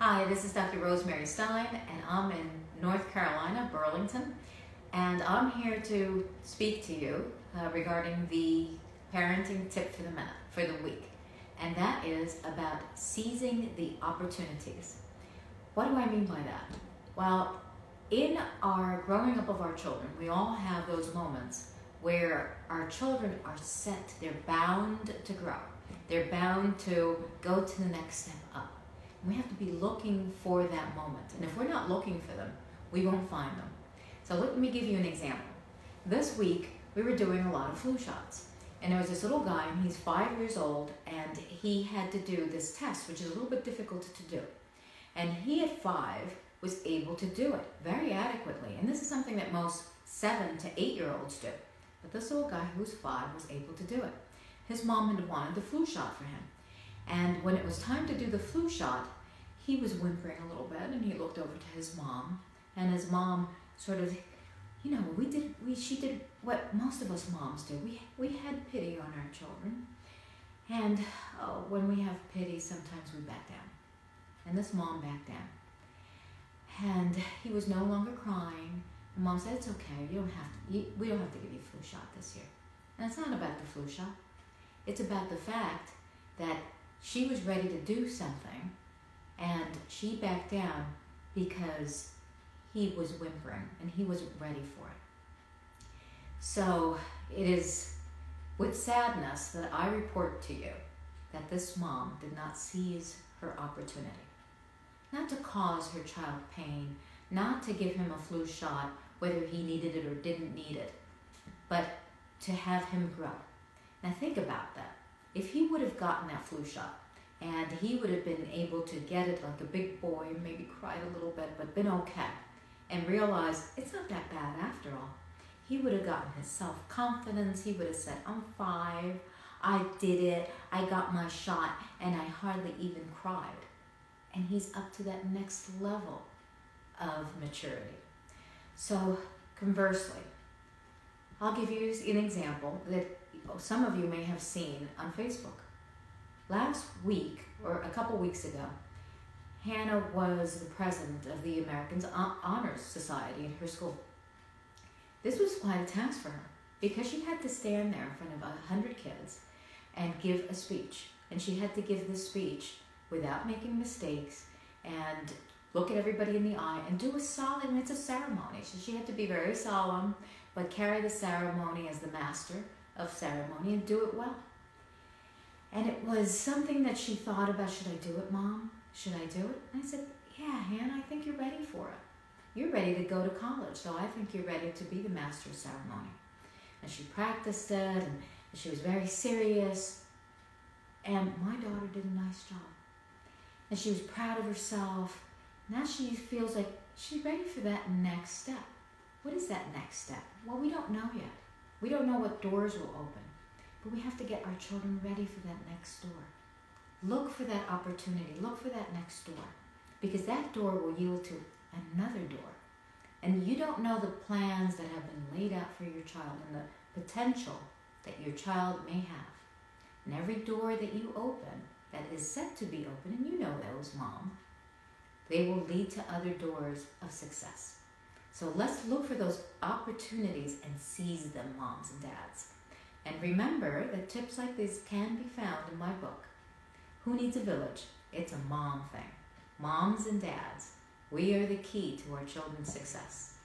Hi, this is Dr. Rosemary Stein, and I'm in North Carolina, Burlington, and I'm here to speak to you uh, regarding the parenting tip for the minute for the week, and that is about seizing the opportunities. What do I mean by that? Well, in our growing up of our children, we all have those moments where our children are set, they're bound to grow. They're bound to go to the next step up. We have to be looking for that moment. And if we're not looking for them, we won't find them. So let me give you an example. This week, we were doing a lot of flu shots. And there was this little guy, and he's five years old, and he had to do this test, which is a little bit difficult to do. And he at five was able to do it very adequately. And this is something that most seven to eight year olds do. But this little guy who was five was able to do it. His mom had wanted the flu shot for him. And when it was time to do the flu shot, he was whimpering a little bit and he looked over to his mom. And his mom sort of, you know, we did, we, she did what most of us moms do. We, we had pity on our children. And oh, when we have pity, sometimes we back down. And this mom backed down. And he was no longer crying. Mom said, It's okay. You don't have to, you, we don't have to give you a flu shot this year. And it's not about the flu shot, it's about the fact that she was ready to do something and she backed down because he was whimpering and he wasn't ready for it. So it is with sadness that I report to you that this mom did not seize her opportunity. Not to cause her child pain, not to give him a flu shot, whether he needed it or didn't need it, but to have him grow. Now think about that. If he would have gotten that flu shot and he would have been able to get it like a big boy maybe cried a little bit but been okay and realized it's not that bad after all, he would have gotten his self confidence. He would have said, I'm five, I did it, I got my shot, and I hardly even cried. And he's up to that next level of maturity. So, conversely, I'll give you an example that some of you may have seen on Facebook. Last week, or a couple weeks ago, Hannah was the president of the American Honors Society in her school. This was quite a task for her because she had to stand there in front of a hundred kids and give a speech. And she had to give this speech without making mistakes and look at everybody in the eye and do a solemn, it's a ceremony. So she had to be very solemn, but carry the ceremony as the master of ceremony and do it well. And it was something that she thought about should I do it, mom? Should I do it? And I said, Yeah, Hannah, I think you're ready for it. You're ready to go to college, so I think you're ready to be the master of ceremony. And she practiced it, and she was very serious. And my daughter did a nice job. And she was proud of herself. Now she feels like she's ready for that next step. What is that next step? Well, we don't know yet. We don't know what doors will open, but we have to get our children ready for that next door. Look for that opportunity, look for that next door, because that door will yield to another door. And you don't know the plans that have been laid out for your child and the potential that your child may have. And every door that you open that is set to be open, and you know those, mom, they will lead to other doors of success. So let's look for those opportunities and seize them, moms and dads. And remember that tips like these can be found in my book, Who Needs a Village? It's a mom thing. Moms and dads, we are the key to our children's success.